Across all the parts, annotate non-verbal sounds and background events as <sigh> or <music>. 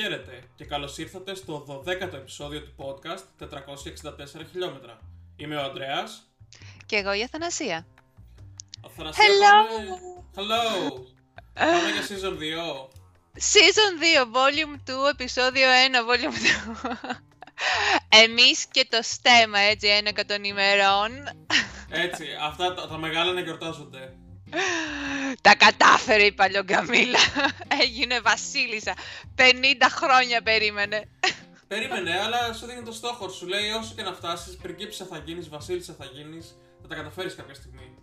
Χαίρετε και καλώς ήρθατε στο 12ο επεισόδιο του podcast 464 χιλιόμετρα. Είμαι ο Ανδρέας. Και εγώ η Αθανασία. Αθανασία Hello! Πάμε... Hello! πάμε για season 2. Season 2, Volume 2, επεισόδιο 1, Volume 2. Εμείς και το στέμα, έτσι, ένα των ημερών. Έτσι, αυτά τα, τα μεγάλα να γιορτάζονται. Τα κατάφερε η παλιογκαμίλα. Έγινε βασίλισσα. 50 χρόνια περίμενε. Περίμενε, αλλά σου δίνει το στόχο. Σου λέει όσο και να φτάσεις, πριγκίψα θα γίνεις, βασίλισσα θα γίνεις, θα τα καταφέρεις κάποια στιγμή.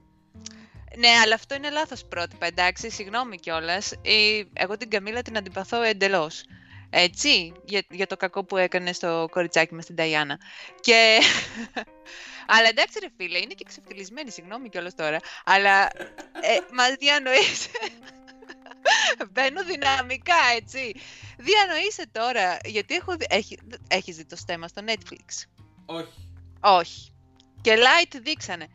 Ναι, αλλά αυτό είναι λάθος πρότυπα, εντάξει, συγγνώμη κιόλας. Εγώ την Καμίλα την αντιπαθώ εντελώς. Έτσι, για, για το κακό που έκανε στο κοριτσάκι με στην Ταϊάννα. Και... <laughs> αλλά εντάξει ρε φίλε, είναι και ξεφτυλισμένη, συγγνώμη κιόλας τώρα. Αλλά ε, μας διανοείσαι... <laughs> Μπαίνω δυναμικά, έτσι. Διανοείσαι τώρα, γιατί έχω δει... Έχει, έχεις δει το στέμα στο Netflix; Όχι. Όχι. Και light δείξανε.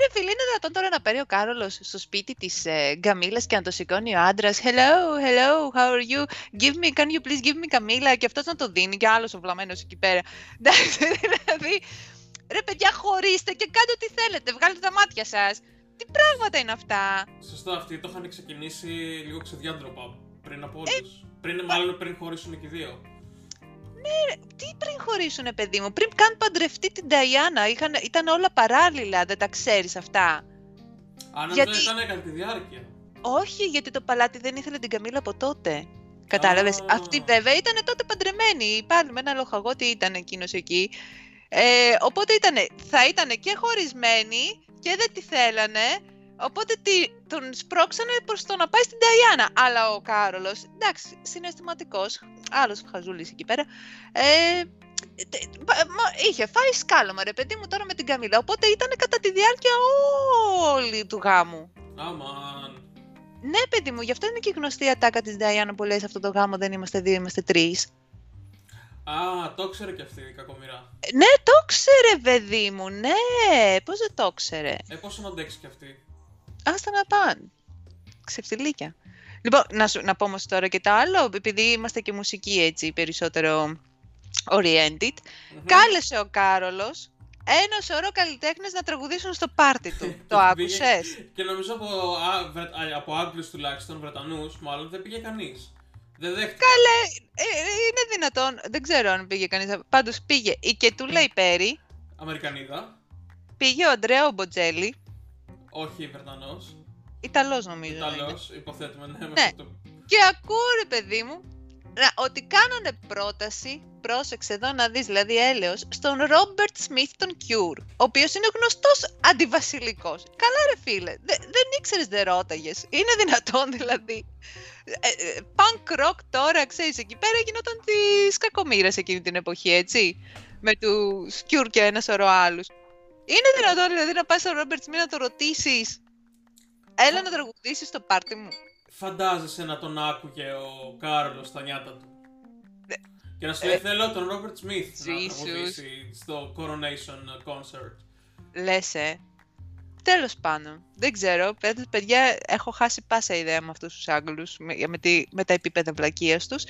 Ρε φίλε, είναι δυνατόν τώρα να παίρνει ο Κάρολος στο σπίτι της ε, Γκαμίλας και να το σηκώνει ο άντρας. Hello, hello, how are you? Give me, can you please give me Καμίλα; Και αυτός να το δίνει και άλλος ο βλαμμένος εκεί πέρα. Εντάξει, δηλαδή. Ρε παιδιά, χωρίστε και κάντε ό,τι θέλετε. Βγάλετε τα μάτια σας. Τι πράγματα είναι αυτά; Σωστό, αυτοί το είχαν ξεκινήσει λίγο ξεδιάντροπα πριν από όλους. πριν, μάλλον πριν χωρίσουν και οι δύο. Ναι, τι πριν χωρίσουνε, παιδί μου, πριν καν παντρευτεί την Ταϊάννα. Είχαν, ήταν όλα παράλληλα, δεν τα ξέρεις αυτά. Αν Γιατί- δεν ήταν έκανε τη διάρκεια. Όχι, γιατί το παλάτι δεν ήθελε την Καμίλα από τότε. Κατάλαβες. Α. Αυτή βέβαια ήταν τότε παντρεμένη. Πάλι με ένα λοχαγότη ήταν εκείνος εκεί. Ε, οπότε ήτανε, θα ήταν και χωρισμένη και δεν τη θέλανε. Οπότε τι, τον σπρώξανε προς το να πάει στην Ταϊάννα. Αλλά ο Κάρολος, εντάξει, συναισθηματικός, άλλος χαζούλης εκεί πέρα, ε, τε- πα- μα- είχε φάει σκάλωμα ρε παιδί μου τώρα με την Καμίλα. Οπότε ήταν κατά τη διάρκεια όλη του γάμου. Αμαν. Ναι, παιδί μου, γι' αυτό είναι και η γνωστή ατάκα της Νταϊάννα που λέει σε αυτό το γάμο δεν είμαστε δύο, είμαστε τρεις. Α, το ξέρει και αυτή η κακομοιρά. Ναι, το ξέρε, παιδί μου, ναι. Πώς δεν το ξέρε. Ε, πόσο να αντέξεις κι αυτή; Άστα να πάνε. Ξεφτιλίκια. Λοιπόν, να, σου, να πω όμως τώρα και το άλλο, επειδή είμαστε και μουσική έτσι περισσότερο oriented. Μμμ. Κάλεσε ο Κάρολος ένας σωρό καλλιτέχνες να τραγουδήσουν στο πάρτι του. <laughs> το πήγε- άκουσες; Και νομίζω από, α, Βρε- α, από Άγγλους τουλάχιστον, Βρετανούς, μάλλον δεν πήγε κανείς. Δεν δέχτηκε. Καλέ, ε, ε, είναι δυνατόν, δεν ξέρω αν πήγε κανείς, πάντως πήγε η Κετούλα η Πέρι, Αμερικανίδα. πήγε ο Αντρέο Μποτζέλη, Όχι Βρετανός. Ιταλός νομίζω να είναι. Ιταλός, υποθέτουμε, ναι. με Ναι. αυτό το- Και ακούω ρε παιδί μου να- ότι κάνανε πρόταση, πρόσεξε εδώ να δεις δηλαδή έλεος, στον Ρόμπερτ Σμιθ τον Cure, ο οποίος είναι γνωστός αντιβασιλικός. Καλά ρε φίλε, Δε- δεν ήξερες δεν ρώταγες. Είναι δυνατόν <laughs> δηλαδή. Ε, ε, punk rock τώρα, ξέρεις, εκεί πέρα γινόταν της κακομήρας εκείνη την εποχή, έτσι. Με τους Cure και ένας σωρό άλλους. Είναι δυνατόν δηλαδή να πας στον Ρόμπερτ Σμιθ να το ρωτήσεις. Έλα να τραγουδήσεις στο πάρτι μου. Φαντάζεσαι να τον άκουγε ο Κάρολος στα νιάτα του. Και να σου λέει Ε, θέλω τον Ρόμπερτ Σμιθ να Jesus. τραγουδήσει στο Coronation Concert. Λες, ε. Τέλος πάντων. Δεν ξέρω. Παι- Παιδιά, έχω χάσει πάσα ιδέα με αυτούς τους Άγγλους, με, με, τη, με τα επίπεδα βλακείας τους.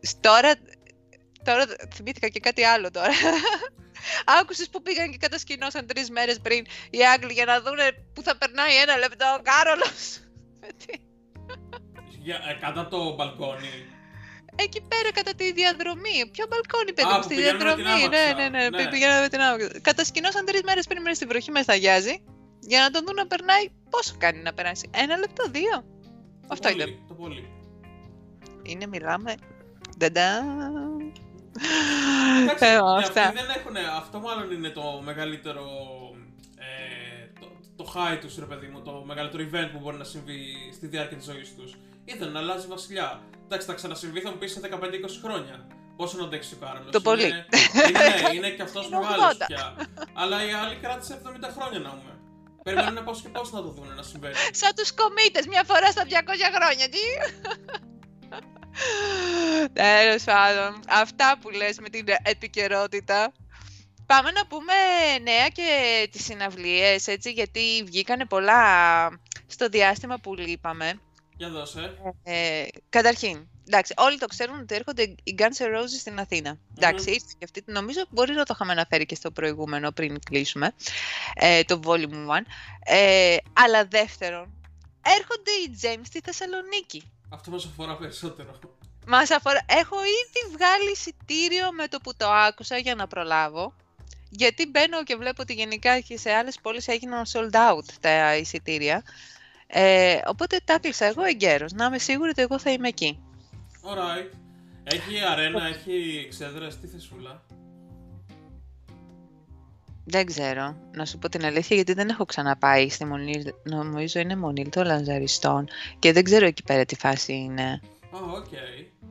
Σ- Τώρα, τώρα θυμήθηκα και κάτι άλλο τώρα. <laughs> Άκουσες που πήγαν και κατασκηνώσαν τρεις μέρες πριν οι Άγγλοι για να δούνε που θα περνάει ένα λεπτό ο Κάρολος. <laughs> Τι- Για, ε, κατά το μπαλκόνι. Εκεί πέρα κατά τη διαδρομή. Ποιο μπαλκόνι, παιδί Α, μου, που στη πηγαίνουν με την διαδρομή. Ναι, άμαξα. ναι, ναι, Ναι. Πηγαίναμε με την άμαξα. Κατασκηνώσαν τρεις μέρες πριν μέσα στην βροχή μες σταγιάζει για να τον δουν να περνάει. Πόσο κάνει να περάσει, Ένα λεπτό, δύο. Το Αυτό πολύ, είναι. Το πολύ. Είναι, μιλάμε. Νταντά. Εντάξει, Ε, ε, αυτά. αυτοί δεν έχουν, αυτό μάλλον είναι το μεγαλύτερο, ε, το, το high τους ρε παιδί μου, το μεγαλύτερο event που μπορεί να συμβεί στη διάρκεια της ζωής τους. Ήθελε να αλλάζει βασιλιά. Εντάξει, θα ξανασυμβεί θα μου πεις σε 15-20 χρόνια. Πόσο να αντέξει ο Κάρολος. Το πολύ. Είναι, είναι, ναι, είναι και αυτός Είναι μεγάλος 80. πια. Αλλά οι άλλοι κράτησε 70 χρόνια να πούμε. Περιμένουν πώς και πώς να το δουν να συμβαίνει. Σαν τους κομίτες, μια φορά στα 200 χρόνια. Τι; Τέλος πάντων, αυτά που λες με την επικαιρότητα. Πάμε να πούμε νέα και τις συναυλίες, έτσι, γιατί βγήκανε πολλά στο διάστημα που λείπαμε. Για δώσε. Ε, καταρχήν, Εντάξει, όλοι το ξέρουν ότι έρχονται οι Guns N' Roses στην Αθήνα. Εντάξει, ήρθε και αυτή. Νομίζω μπορεί να το είχαμε αναφέρει και στο προηγούμενο πριν κλείσουμε. Ε, το Volume 1. Ε, αλλά δεύτερον, έρχονται οι James στη Θεσσαλονίκη. Αυτό μας αφορά περισσότερο. Μας αφορά... Έχω ήδη βγάλει εισιτήριο με το που το άκουσα για να προλάβω. Γιατί μπαίνω και βλέπω ότι γενικά και σε άλλες πόλεις έγιναν sold out τα εισιτήρια. Ε, οπότε τα κλείσα εγώ εγκαίρος. Να είμαι σίγουρη ότι εγώ θα είμαι εκεί. Alright. Έχει αρένα, έχει ξέδρες, τι θεσούλα. Δεν ξέρω, να σου πω την αλήθεια, γιατί δεν έχω ξαναπάει στη Μονή, νομίζω είναι Μονή των Λαζαριστών και δεν ξέρω εκεί πέρα τι φάση είναι. Α, oh, ok.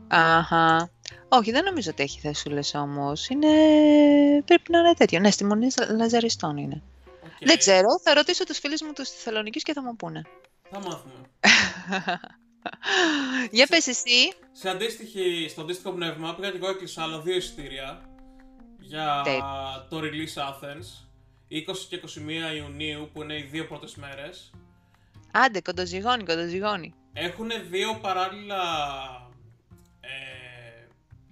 Αχα. Όχι, δεν νομίζω ότι έχει θέσουλες όμως. Είναι... Πρέπει να είναι τέτοιο. Ναι, στη Μονή Λαζαριστών είναι. Okay. Δεν ξέρω, θα ρωτήσω τους φίλους μου τους Θεσσαλονίκης και θα μου πούνε. Θα μάθουμε. <laughs> Για πες εσύ. Σε αντίστοιχη, στο αντίστοιχο πνεύμα πήγα και εγώ έκλεισα άλλα δύο εισιτήρια για το Release Athens 20 και 21 Ιουνίου που είναι οι δύο πρώτες μέρες. Άντε, κοντοζυγώνει, κοντοζυγώνει. Έχουν δύο παράλληλα ε,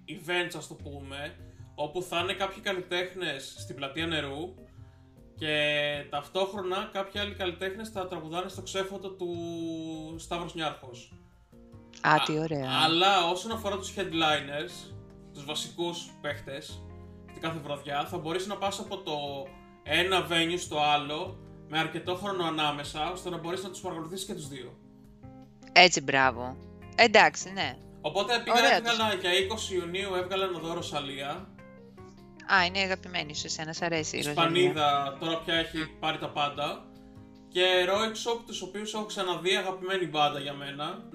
events, ας το πούμε, όπου θα είναι κάποιοι καλλιτέχνες στην πλατεία νερού και ταυτόχρονα κάποιοι άλλοι καλλιτέχνες θα τραγουδάνε στο ξέφωτο του Σταύρος Νιάρχος. Α, τι ωραία. αλλά όσον αφορά τους headliners, τους βασικούς παίχτες, την κάθε βραδιά, θα μπορείς να πας από το ένα venue στο άλλο με αρκετό χρόνο ανάμεσα, ώστε να μπορείς να τους παρακολουθήσεις και τους δύο. Έτσι, μπράβο. Εντάξει, ναι. Οπότε πήγα έβγαλα για 20 Ιουνίου, έβγαλα ένα δώρος Σαλία. Α, είναι αγαπημένη σου, εσένα, σ' αρέσει η Ισπανίδα, τώρα πια έχει πάρει τα πάντα. Και Roig τους οποίους έχω ξαναδεί αγαπημένη μπάντα για μένα,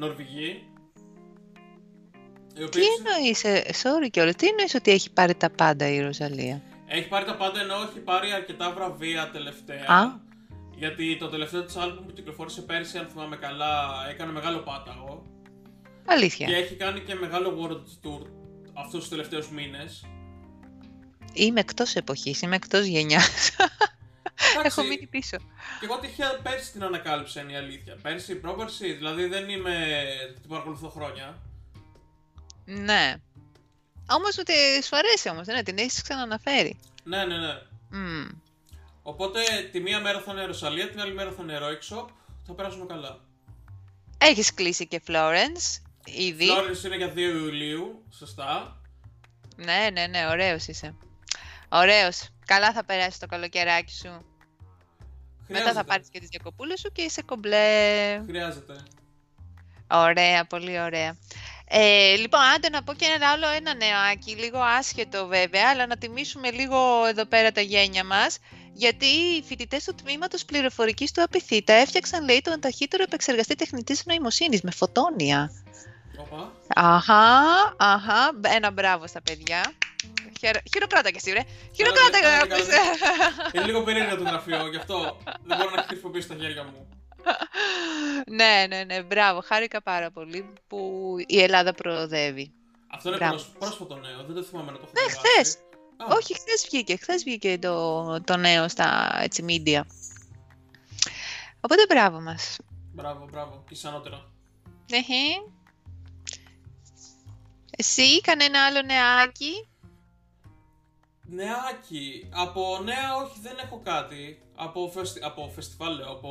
Νορβηγή. Τι εννοείς, ε, sorry κιόλας, τι εννοείς ότι έχει πάρει τα πάντα η Ροζαλία; Έχει πάρει τα πάντα ενώ έχει πάρει αρκετά βραβεία τελευταία. Α. Γιατί το τελευταίο της άλμπουμ που κυκλοφόρησε πέρσι, αν θυμάμαι καλά, έκανε μεγάλο πάταγο. Αλήθεια. Και έχει κάνει και μεγάλο world tour αυτούς τους τελευταίους μήνες. Είμαι εκτός εποχής, είμαι εκτός γενιάς. Έχω μείνει πίσω. Και εγώ τυχαία πέρσι την ανακάλυψα είναι η αλήθεια. Πέρσι, πρόπερσι, δηλαδή δεν είμαι. την παρακολουθώ χρόνια. Ναι. Όμως ότι σου αρέσει όμως, ναι, την έχεις ξαναναφέρει. Ναι, ναι, ναι. Mm. Οπότε τη μία μέρα θα είναι Ρωσαλία, την άλλη μέρα θα είναι Roik Θα περάσουμε καλά. Έχεις κλείσει και Florence ήδη. Florence είναι για 2 Ιουλίου, σωστά. Ναι, ναι, ναι, ωραίος είσαι. Ωραίος. Καλά θα περάσει το καλοκαιράκι σου. Χρειάζεται. Μετά θα πάρεις και τις διακοπούλες σου και είσαι κομπλέ. Χρειάζεται. Ωραία, πολύ ωραία. Ε, λοιπόν, άντε να πω και ένα άλλο ένα νεοάκι, λίγο άσχετο βέβαια, αλλά να τιμήσουμε λίγο εδώ πέρα τα γένια μας, γιατί οι φοιτητές του τμήματος πληροφορικής του Απιθύτα έφτιαξαν, λέει, τον ταχύτερο επεξεργαστή τεχνητής νοημοσύνης με φωτόνια. Αχα, αχα, ένα μπράβο στα παιδιά. Χειροκράτα και εσύ, ρε. Χειροκράτα και Είναι λίγο περίεργο το γραφείο, γι' αυτό δεν μπορώ να χρησιμοποιήσω τα χέρια μου. Ναι, ναι, ναι, μπράβο. Χάρηκα πάρα πολύ που η Ελλάδα προοδεύει. Αυτό είναι πρόσφατο νέο, δεν το θυμάμαι να το έχω Ναι, χθες. Όχι, χθες βγήκε. Χθες βγήκε το, το νέο στα έτσι, media. Οπότε μπράβο μας. Μπράβο, μπράβο. Και ανώτερα. Εσύ, κανένα άλλο νεάκι; Νεάκι. Από νέα όχι δεν έχω κάτι. Από, φεστι... από φεστιβάλ λέω, από...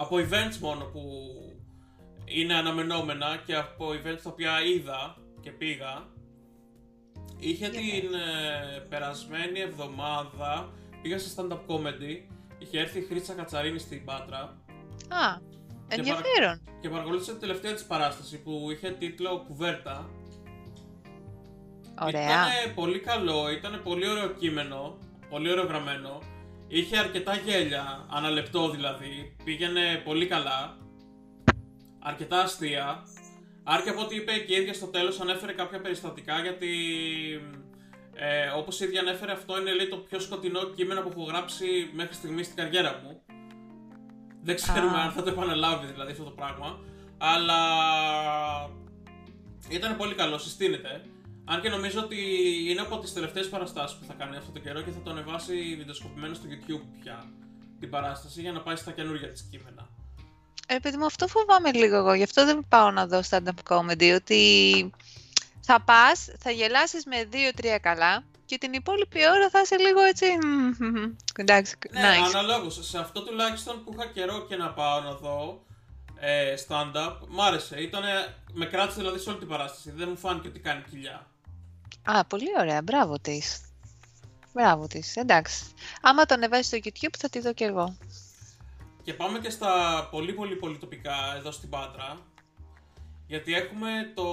από events μόνο που είναι αναμενόμενα και από events τα οποία είδα και πήγα. Είχε την ε, περασμένη εβδομάδα, πήγα σε stand-up comedy, είχε έρθει η Χρήτσα Κατσαρίνη στην Πάτρα. Α, ενδιαφέρον. Και, παρακολούθησε την τελευταία της παράσταση που είχε τίτλο «Κουβέρτα». Ωραία. Ήταν πολύ καλό, ήταν πολύ ωραίο κείμενο, πολύ ωραίο γραμμένο. Είχε αρκετά γέλια, αναλεπτό δηλαδή, πήγαινε πολύ καλά. Αρκετά αστεία. Άρ από ό,τι είπε και η ίδια στο τέλος ανέφερε κάποια περιστατικά γιατί ε, όπως η ίδια ανέφερε αυτό είναι λέει, το πιο σκοτεινό κείμενο που έχω γράψει μέχρι στιγμής στην καριέρα μου. Δεν ξέρουμε αν θα το επαναλάβει δηλαδή αυτό το πράγμα. Αλλά ήταν πολύ καλό, συστήνεται. Αν και νομίζω ότι είναι από τις τελευταίες παραστάσεις που θα κάνει αυτό το καιρό και θα το ανεβάσει βιντεοσκοπημένο στο YouTube πια την παράσταση για να πάει στα καινούργια της κείμενα. Ε, παιδί μου, αυτό φοβάμαι λίγο εγώ. Γι' αυτό δεν πάω να δω stand-up comedy. Ότι θα πας, θα γελάσεις με δύο-τρία καλά και την υπόλοιπη ώρα θα είσαι λίγο έτσι. Εντάξει, ναι, nice. αναλόγως. Σε αυτό τουλάχιστον που είχα καιρό και να πάω να δω ε, stand-up, μ' άρεσε. Ήτανε, με κράτησε δηλαδή σε όλη την παράσταση. Δεν μου φάνηκε ότι κάνει κοιλιά. Α, πολύ ωραία. Μπράβο της. Μπράβο της. Εντάξει. Άμα το ανεβάσεις στο YouTube θα τη δω κι εγώ. Και πάμε και στα πολύ πολύ πολύ τοπικά εδώ στην Πάτρα. Γιατί έχουμε το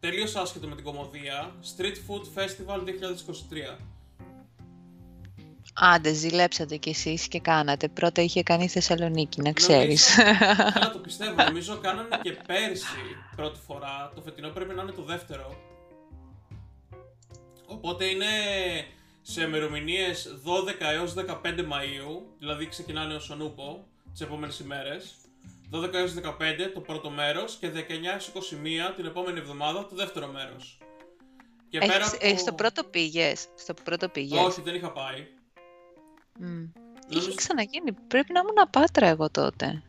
τελείως άσχετο με την κομμωδία Street Food Festival 2023. Άντε, ζηλέψατε κι εσείς και κάνατε. Πρώτα είχε κάνει Θεσσαλονίκη, να ξέρεις. <laughs> Καλά, το πιστεύω. Νομίζω κάνανε και πέρσι πρώτη φορά. Το φετινό πρέπει να είναι το δεύτερο. Οπότε είναι σε ημερομηνίε 12 έως 15 Μαΐου, δηλαδή ξεκινάνε ως Ονούπο τις επόμενες ημέρες. 12 έως 15 το πρώτο μέρος και 19 έως 21 την επόμενη εβδομάδα το δεύτερο μέρος. Και Έχεις, πέρα από... στο πρώτο πήγες, στο πρώτο πήγες; Όχι, δεν είχα πάει. Mm. Είχε ξαναγίνει, πρέπει να ήμουν πάτρα εγώ τότε.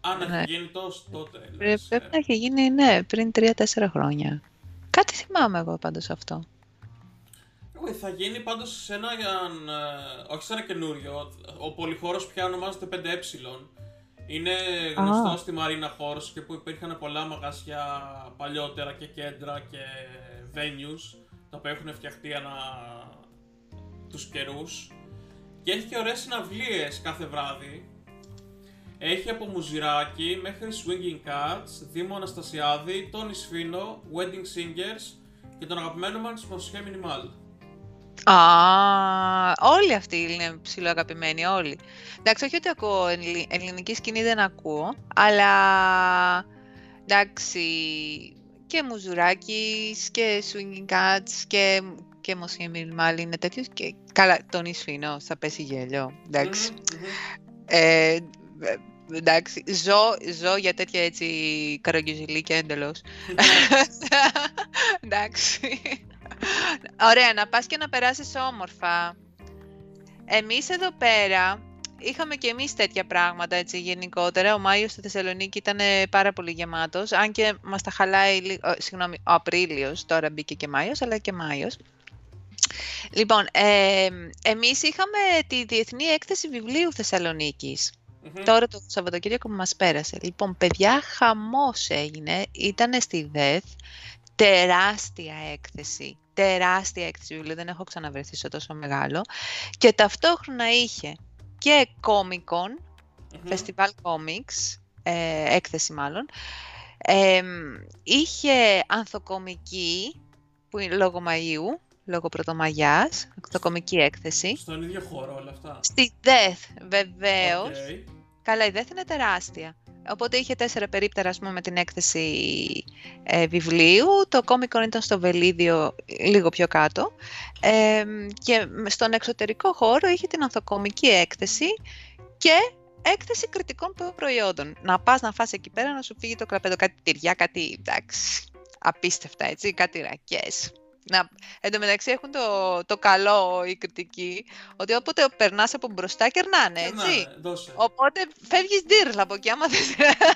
Α, να ναι. έχει γίνει τόσο τότε. Πρέπει, πρέπει να έχει γίνει, ναι, πριν 3-4 χρόνια. Κάτι θυμάμαι εγώ πάντως αυτό. Θα γίνει πάντως σε ένα, ε, όχι σε ένα καινούριο, ο πολυχώρος πια ονομάζεται 5Ε. Είναι γνωστό στη Μαρίνα Χώρος και που υπήρχαν πολλά μαγαζιά παλιότερα και κέντρα και venues τα οποία έχουν φτιαχτεί ανά τους καιρούς και έχει και ωραίες συναυλίες κάθε βράδυ έχει από Μουζυράκι μέχρι Swinging Cats, Δήμο Αναστασιάδη, Τόνι Σφίνο, Wedding Singers και τον αγαπημένο μας Μοσχέ Minimal. Α, όλοι αυτοί είναι ψηλοαγαπημένοι, όλοι. Εντάξει, όχι ότι ακούω ελληνική σκηνή, δεν ακούω, αλλά εντάξει, και Μουζουράκης και Swinging Cats και, και Μοσχέμιλ μάλλον είναι τέτοιο και καλά, τον Ισφινό, θα πέσει γέλιο, εντάξει. Ε, εντάξει, ζω, ζω για τέτοια έτσι καρογκιουζιλίκια εντελώς. <laughs> <laughs> εντάξει. Ωραία, να πας και να περάσεις όμορφα. Εμείς εδώ πέρα είχαμε και εμείς τέτοια πράγματα έτσι γενικότερα. Ο Μάιος στη Θεσσαλονίκη ήταν πάρα πολύ γεμάτος, αν και μας τα χαλάει, συγγνώμη, ο Απρίλιος, τώρα μπήκε και Μάιος, αλλά και Μάιος. Λοιπόν, ε, εμείς είχαμε τη Διεθνή Έκθεση Βιβλίου Τώρα το Σαββατοκύριακο που μας πέρασε. Λοιπόν, παιδιά, χαμός έγινε. Ήταν στη ΔΕΘ τεράστια έκθεση. Τεράστια έκθεση βιβλίου, δεν έχω ξαναβρεθεί σε τόσο μεγάλο. Και ταυτόχρονα είχε και Comic Con, mm Festival Comics, ε, έκθεση μάλλον. είχε ανθοκομική, που είναι λόγω Μαΐου, λόγω Πρωτομαγιάς, ανθοκομική έκθεση. Στον ίδιο χώρο όλα αυτά. Στη ΔΕΘ, βεβαίως. Καλά, η ΔΕΘ είναι τεράστια. Οπότε είχε τέσσερα περίπτερα πούμε, με την έκθεση ε, βιβλίου. Το Comic Con ήταν στο Βελίδιο λίγο πιο κάτω. Ε, και στον εξωτερικό χώρο είχε την ανθοκομική έκθεση και έκθεση κριτικών προϊόντων. Να πας να φας εκεί πέρα να σου φύγει το κλαπέδο κάτι τυριά, κάτι εντάξει, απίστευτα έτσι, κάτι ρακές. Να, εν τω μεταξύ έχουν το, το καλό οι κριτικοί ότι όποτε περνάς από μπροστά κερνάνε, έτσι. Δώσε. Οπότε φεύγεις ντύρλα από εκεί. Άμα δεν,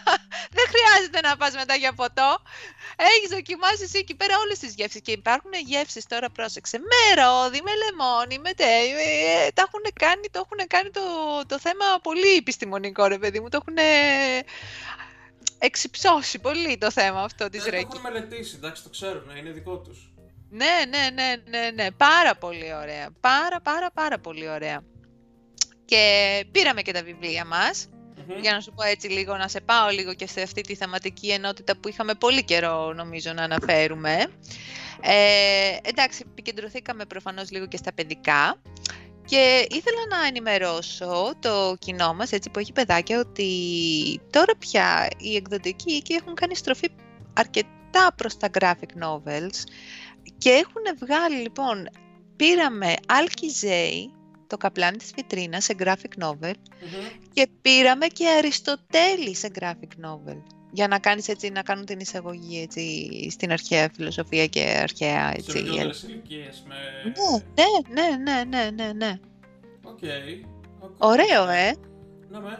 <laughs> δεν χρειάζεται να πας μετά για ποτό. Έχεις δοκιμάσει εσύ εκεί πέρα όλες τις γεύσεις. Και υπάρχουν γεύσεις τώρα, πρόσεξε. Με ρόδι, με λεμόνι, με τε. Ε, τα έχουν κάνει, το έχουν κάνει το, το θέμα πολύ επιστημονικό, ρε παιδί μου. Το έχουν εξυψώσει πολύ το θέμα αυτό της Ρέκη. Το έχουν μελετήσει, εντάξει, το ξέρουν, είναι δικό τους. Ναι, ναι, ναι, ναι, ναι. Πάρα πολύ ωραία. Πάρα, πάρα, πάρα πολύ ωραία. Και πήραμε και τα βιβλία μας. Για να σου πω έτσι λίγο, να σε πάω λίγο και σε αυτή τη θεματική ενότητα που είχαμε πολύ καιρό νομίζω να αναφέρουμε. Ε, εντάξει, επικεντρωθήκαμε προφανώς λίγο και στα παιδικά και ήθελα να ενημερώσω το κοινό μας, έτσι που έχει παιδάκια, ότι τώρα πια οι εκδοτικοί οίκοι έχουν κάνει στροφή αρκετά προς τα graphic novels και έχουν βγάλει λοιπόν, πήραμε Αλκιζέη, το καπλάνι της βιτρίνας σε graphic novel και πήραμε και Αριστοτέλη σε graphic novel για να, κάνεις έτσι, να κάνουν την εισαγωγή έτσι, στην αρχαία φιλοσοφία και αρχαία έτσι. Σε ηλικίες με... Ναι, ναι, ναι, ναι, ναι, ναι, ναι. Okay. Ωραίο, ε. Ναι, με.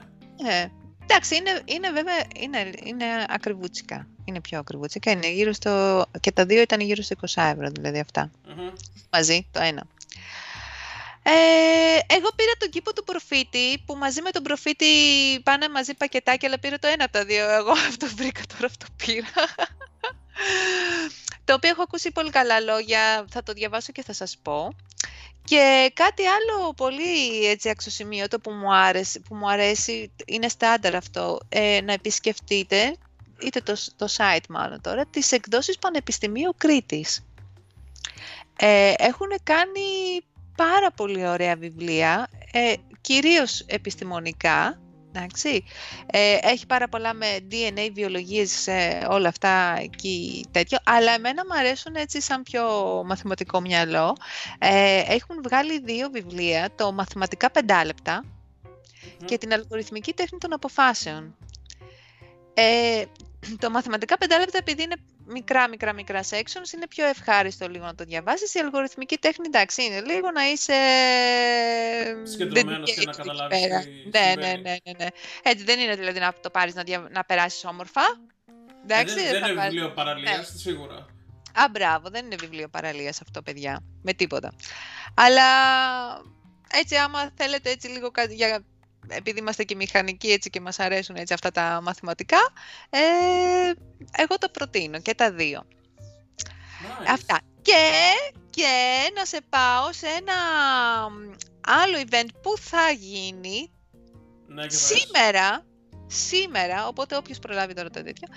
Ε, Εντάξει, είναι, είναι βέβαια είναι, είναι ακριβούτσικα. Είναι πιο ακριβούτσικα. Είναι γύρω στο... Και τα δύο ήταν γύρω στο 20 ευρώ, δηλαδή αυτά. Μμμ. Μαζί, το ένα. Ε, εγώ πήρα τον κήπο του προφήτη, που μαζί με τον προφήτη πάνε μαζί πακετάκια, αλλά πήρα το ένα από τα δύο. Εγώ <laughs> αυτό βρήκα τώρα, αυτό πήρα. <laughs> το οποίο έχω ακούσει πολύ καλά λόγια, θα το διαβάσω και θα σας πω. Και κάτι άλλο πολύ έτσι αξιοσημείωτο που μου, άρεσε, που μου αρέσει, είναι στάνταρ αυτό, ε, να επισκεφτείτε, είτε το, το site μάλλον τώρα, τις εκδόσεις Πανεπιστημίου Κρήτης. Ε, έχουν κάνει πάρα πολύ ωραία βιβλία, ε, κυρίως επιστημονικά, εντάξει. Ε, έχει πάρα πολλά με DNA, βιολογίες, ε, όλα αυτά εκεί τέτοιο, αλλά εμένα μου αρέσουν έτσι σαν πιο μαθηματικό μυαλό. Ε, έχουν βγάλει δύο βιβλία, το «Μαθηματικά πεντάλεπτα» και την αλγοριθμική τέχνη των αποφάσεων. Ε, το μαθηματικά πεντάλεπτα επειδή είναι μικρά μικρά μικρά sections είναι πιο ευχάριστο λίγο να το διαβάσεις. Η αλγοριθμική τέχνη εντάξει είναι λίγο να είσαι Συγκεντρωμένος και να dedicated εκεί καταλάβεις πέρα. τι Ναι, ναι, συμβαίνει. ναι, ναι, ναι. Έτσι δεν είναι δηλαδή να το πάρεις να, δια... να περάσεις όμορφα. Ε, Εντάξει, δεν, δεν θα είναι πάρεις- βιβλίο παραλίας, Ναι. σίγουρα. Α, μπράβο, δεν είναι βιβλίο παραλίας αυτό, παιδιά. Με τίποτα. Αλλά έτσι, άμα θέλετε έτσι λίγο κάτι για... Επειδή είμαστε και μηχανικοί έτσι και μας αρέσουν έτσι αυτά τα μαθηματικά, ε, εγώ το προτείνω και τα δύο. Nice. Αυτά. Και, και να σε πάω σε ένα μ, άλλο event που θα γίνει Ναι, και πες. σήμερα, σήμερα, οπότε όποιος προλάβει τώρα το τέτοιο,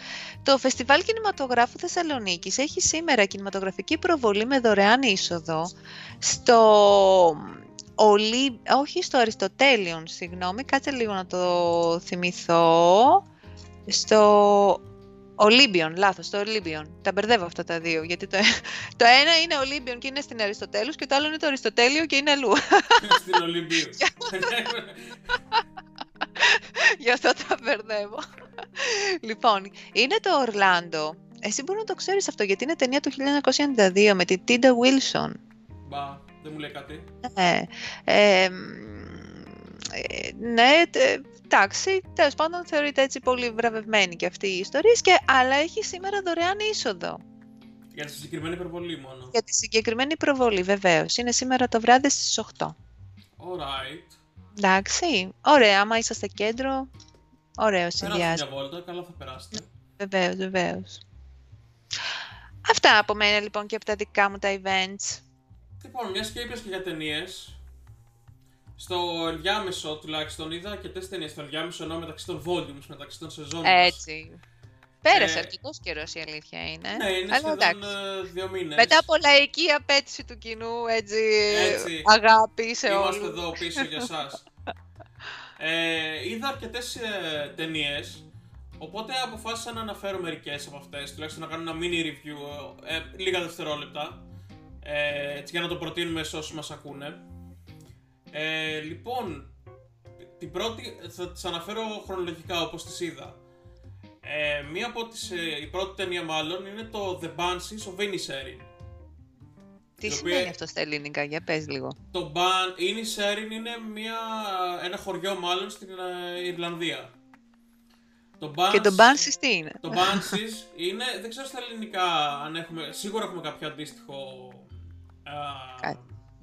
το Φεστιβάλ Κινηματογράφου Θεσσαλονίκης έχει σήμερα κινηματογραφική προβολή με δωρεάν είσοδο στο Ολύ... όχι στο Αριστοτέλειον, συγγνώμη, κάτσε λίγο να το θυμηθώ, στο Ολύμπιον, λάθος, στο Ολύμπιον. Τα μπερδεύω αυτά τα δύο, γιατί το, <laughs> το ένα είναι Ολύμπιον και είναι στην Αριστοτέλους και το άλλο είναι το Αριστοτέλειο και είναι αλλού. <laughs> Στην Ολυμπίους. <laughs> Γι' αυτό τα μπερδεύω. λοιπόν, είναι το Ορλάντο. Εσύ μπορεί να το ξέρεις αυτό, γιατί είναι ταινία του 1992 με την Τίντα Wilson. Μπα, δεν μου λέει κάτι. Ναι, ε, μ, ε, ναι, τε- εντάξει, τέλος πάντων θεωρείται έτσι πολύ βραβευμένη και αυτή η ιστορία, και, αλλά έχει σήμερα δωρεάν είσοδο Για τη συγκεκριμένη υπερβολή μόνο. για τη συγκεκριμένη προβολή, βεβαίως. Είναι σήμερα το βράδυ στις 8. Alright. Εντάξει, ωραία, άμα είσαστε κέντρο, ωραίο Περάστε συνδυάσμα. μια βόλτα, καλά θα περάσετε. Βεβαίως, βεβαίως. Αυτά από μένα λοιπόν και από τα δικά μου τα events. Λοιπόν, μιας και είπες και για ταινίες. Στο ενδιάμεσο τουλάχιστον είδα αρκετέ ταινίες. Στο ενδιάμεσο εννοώ μεταξύ των volumes, μεταξύ των σεζόν. Έτσι. Πέρασε Ε, αρκετός καιρός η αλήθεια είναι. Ναι, είναι Αλλά σχεδόν εντάξει. ε, δύο μήνες. Μετά από λαϊκή απέτηση του κοινού, έτσι, Έτσι. αγάπη σε Είμαστε όλους. εδώ πίσω για εσάς. ε, είδα αρκετές ε, ταινίες. Οπότε αποφάσισα να αναφέρω μερικές από αυτές, τουλάχιστον να κάνω ένα mini review, ε, λίγα δευτερόλεπτα. Ε, έτσι για να το προτείνουμε σε όσους μας ακούνε. Ε, λοιπόν, την πρώτη, θα τις αναφέρω χρονολογικά όπως τις είδα. Ε, μία από τις, ε, η πρώτη ταινία μάλλον είναι το The Banshees of Inisherin. Τι η σημαίνει οποία- αυτό στα ελληνικά, για πες λίγο. Το Ban Inisherin είναι μια, ένα χωριό μάλλον στην ε, Ιρλανδία. Το Bans, Και το Banshees τι είναι; Το Banshees είναι, δεν ξέρω στα ελληνικά αν έχουμε, σίγουρα έχουμε κάποιο αντίστοιχο... α, Κάτι.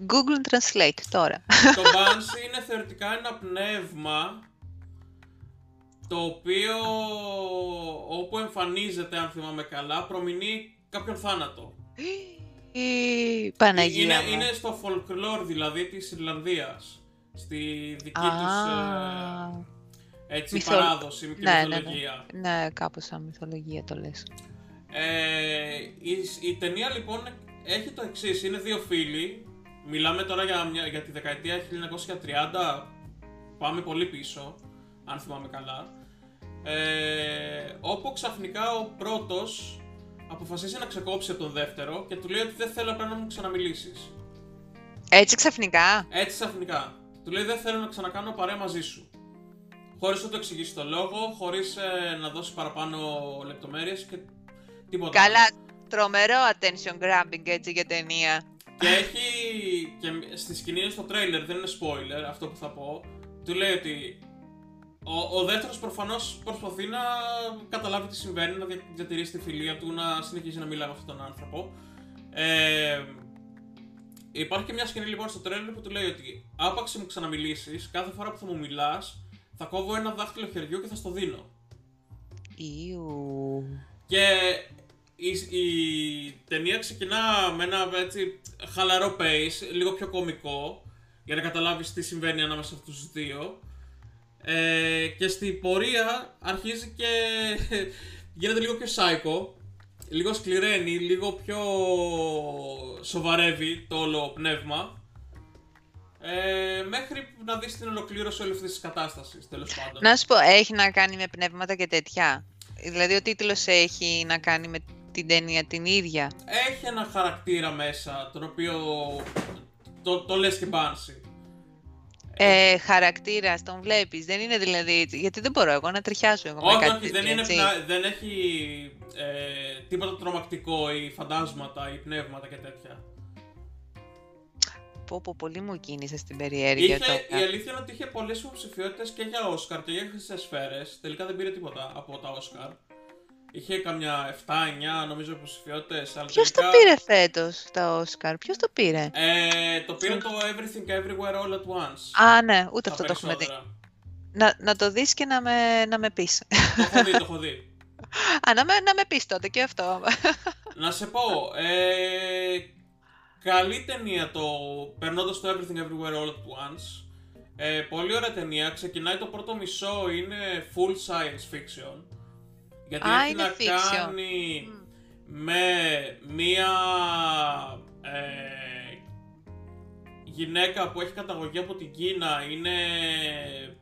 Google Translate τώρα. το <laughs> Banshee είναι θεωρητικά ένα πνεύμα το οποίο όπου εμφανίζεται αν θυμάμαι καλά προμηνεί κάποιον θάνατο. Η Παναγία είναι, μου. είναι στο folklore δηλαδή της Ιρλανδίας. Στη δική Α, τους ε, έτσι, Μυθο- παράδοση και Ναι, ναι, ναι. μυθολογία. Ναι, κάπως σαν μυθολογία το λες. Ε, η, η ταινία λοιπόν έχει το εξής. Είναι δύο φίλοι. Μιλάμε τώρα για, μια, για τη δεκαετία 1930. Πάμε πολύ πίσω, αν θυμάμαι καλά. Ε, όπου ξαφνικά ο πρώτος αποφασίζει να ξεκόψει από τον δεύτερο και του λέει ότι δεν θέλω απλά να μου ξαναμιλήσεις. Έτσι ξαφνικά; Έτσι ξαφνικά. Του λέει δεν θέλω να ξανακάνω παρέα μαζί σου. Χωρίς να το εξηγήσει το λόγο, χωρίς ε, να δώσει παραπάνω λεπτομέρειες και τίποτα. άλλο. Καλά, τρομερό attention grabbing έτσι για ταινία. Και έχει. και στη σκηνή στο τρέιλερ, δεν είναι spoiler αυτό που θα πω. Του λέει ότι Ο, ο δεύτερος προφανώς προσπαθεί να καταλάβει τι συμβαίνει, να διατηρήσει τη φιλία του, να συνεχίσει να μιλάει με αυτόν τον άνθρωπο. Ε, υπάρχει και μια σκηνή λοιπόν στο τρέλερ που του λέει ότι άπαξ μου ξαναμιλήσεις, κάθε φορά που θα μου μιλάς, θα κόβω ένα δάχτυλο χεριού και θα στο δίνω. Ιου. Και η, η ταινία ξεκινά με ένα έτσι χαλαρό pace, λίγο πιο κωμικό, για να καταλάβεις τι συμβαίνει ανάμεσα σε αυτούς τους δύο. Ε, και στην πορεία αρχίζει και <laughs> γίνεται λίγο πιο psycho, λίγο σκληραίνει, λίγο πιο σοβαρεύει το όλο πνεύμα. Ε, μέχρι να δεις την ολοκλήρωση όλη αυτής της κατάστασης, τέλος πάντων. Να σου πω, έχει να κάνει με πνεύματα και τέτοια. Δηλαδή ο τίτλος έχει να κάνει με την ταινία την ίδια. Έχει ένα χαρακτήρα μέσα, τον οποίο το, το λες και πάνση. Ε, χαρακτήρας, τον βλέπεις. Δεν είναι δηλαδή έτσι. Γιατί δεν μπορώ εγώ να τριχιάσω εγώ Όχι, με κάτι όχι, δεν, τέτοιο, είναι, έτσι. πνα- δεν έχει ε, τίποτα τρομακτικό ή φαντάσματα ή πνεύματα και τέτοια. Πω, πω, πολύ μου κίνησε στην περιέργεια Είχε, τώρα. η αλήθεια είναι ότι είχε πολλές υποψηφιότητες και για Όσκαρ και για χρυσές σφαίρες. Τελικά δεν πήρε τίποτα από τα Όσκαρ. Είχε καμιά 7-9 νομίζω υποψηφιότητες. Ποιος το πήρε φέτος τα Όσκαρ, ποιος το πήρε; Ε, το πήρε το Everything Everywhere All at Once. Α, ναι, ούτε Τα αυτό το έχουμε δει. περισσότερα. Να, να το δεις και να με, να με πεις. Το έχω δει, το έχω δει. <laughs> Α, να με, να με πεις τότε και αυτό. <laughs> Να σε πω, ε, καλή ταινία το περνώντας το Everything Everywhere All at Once. Ε, πολύ ωραία ταινία. Ξεκινάει το πρώτο μισό, είναι full science fiction. Γιατί Α, έχει είναι να fiction. κάνει με μία ε, γυναίκα που έχει καταγωγή από την Κίνα, είναι,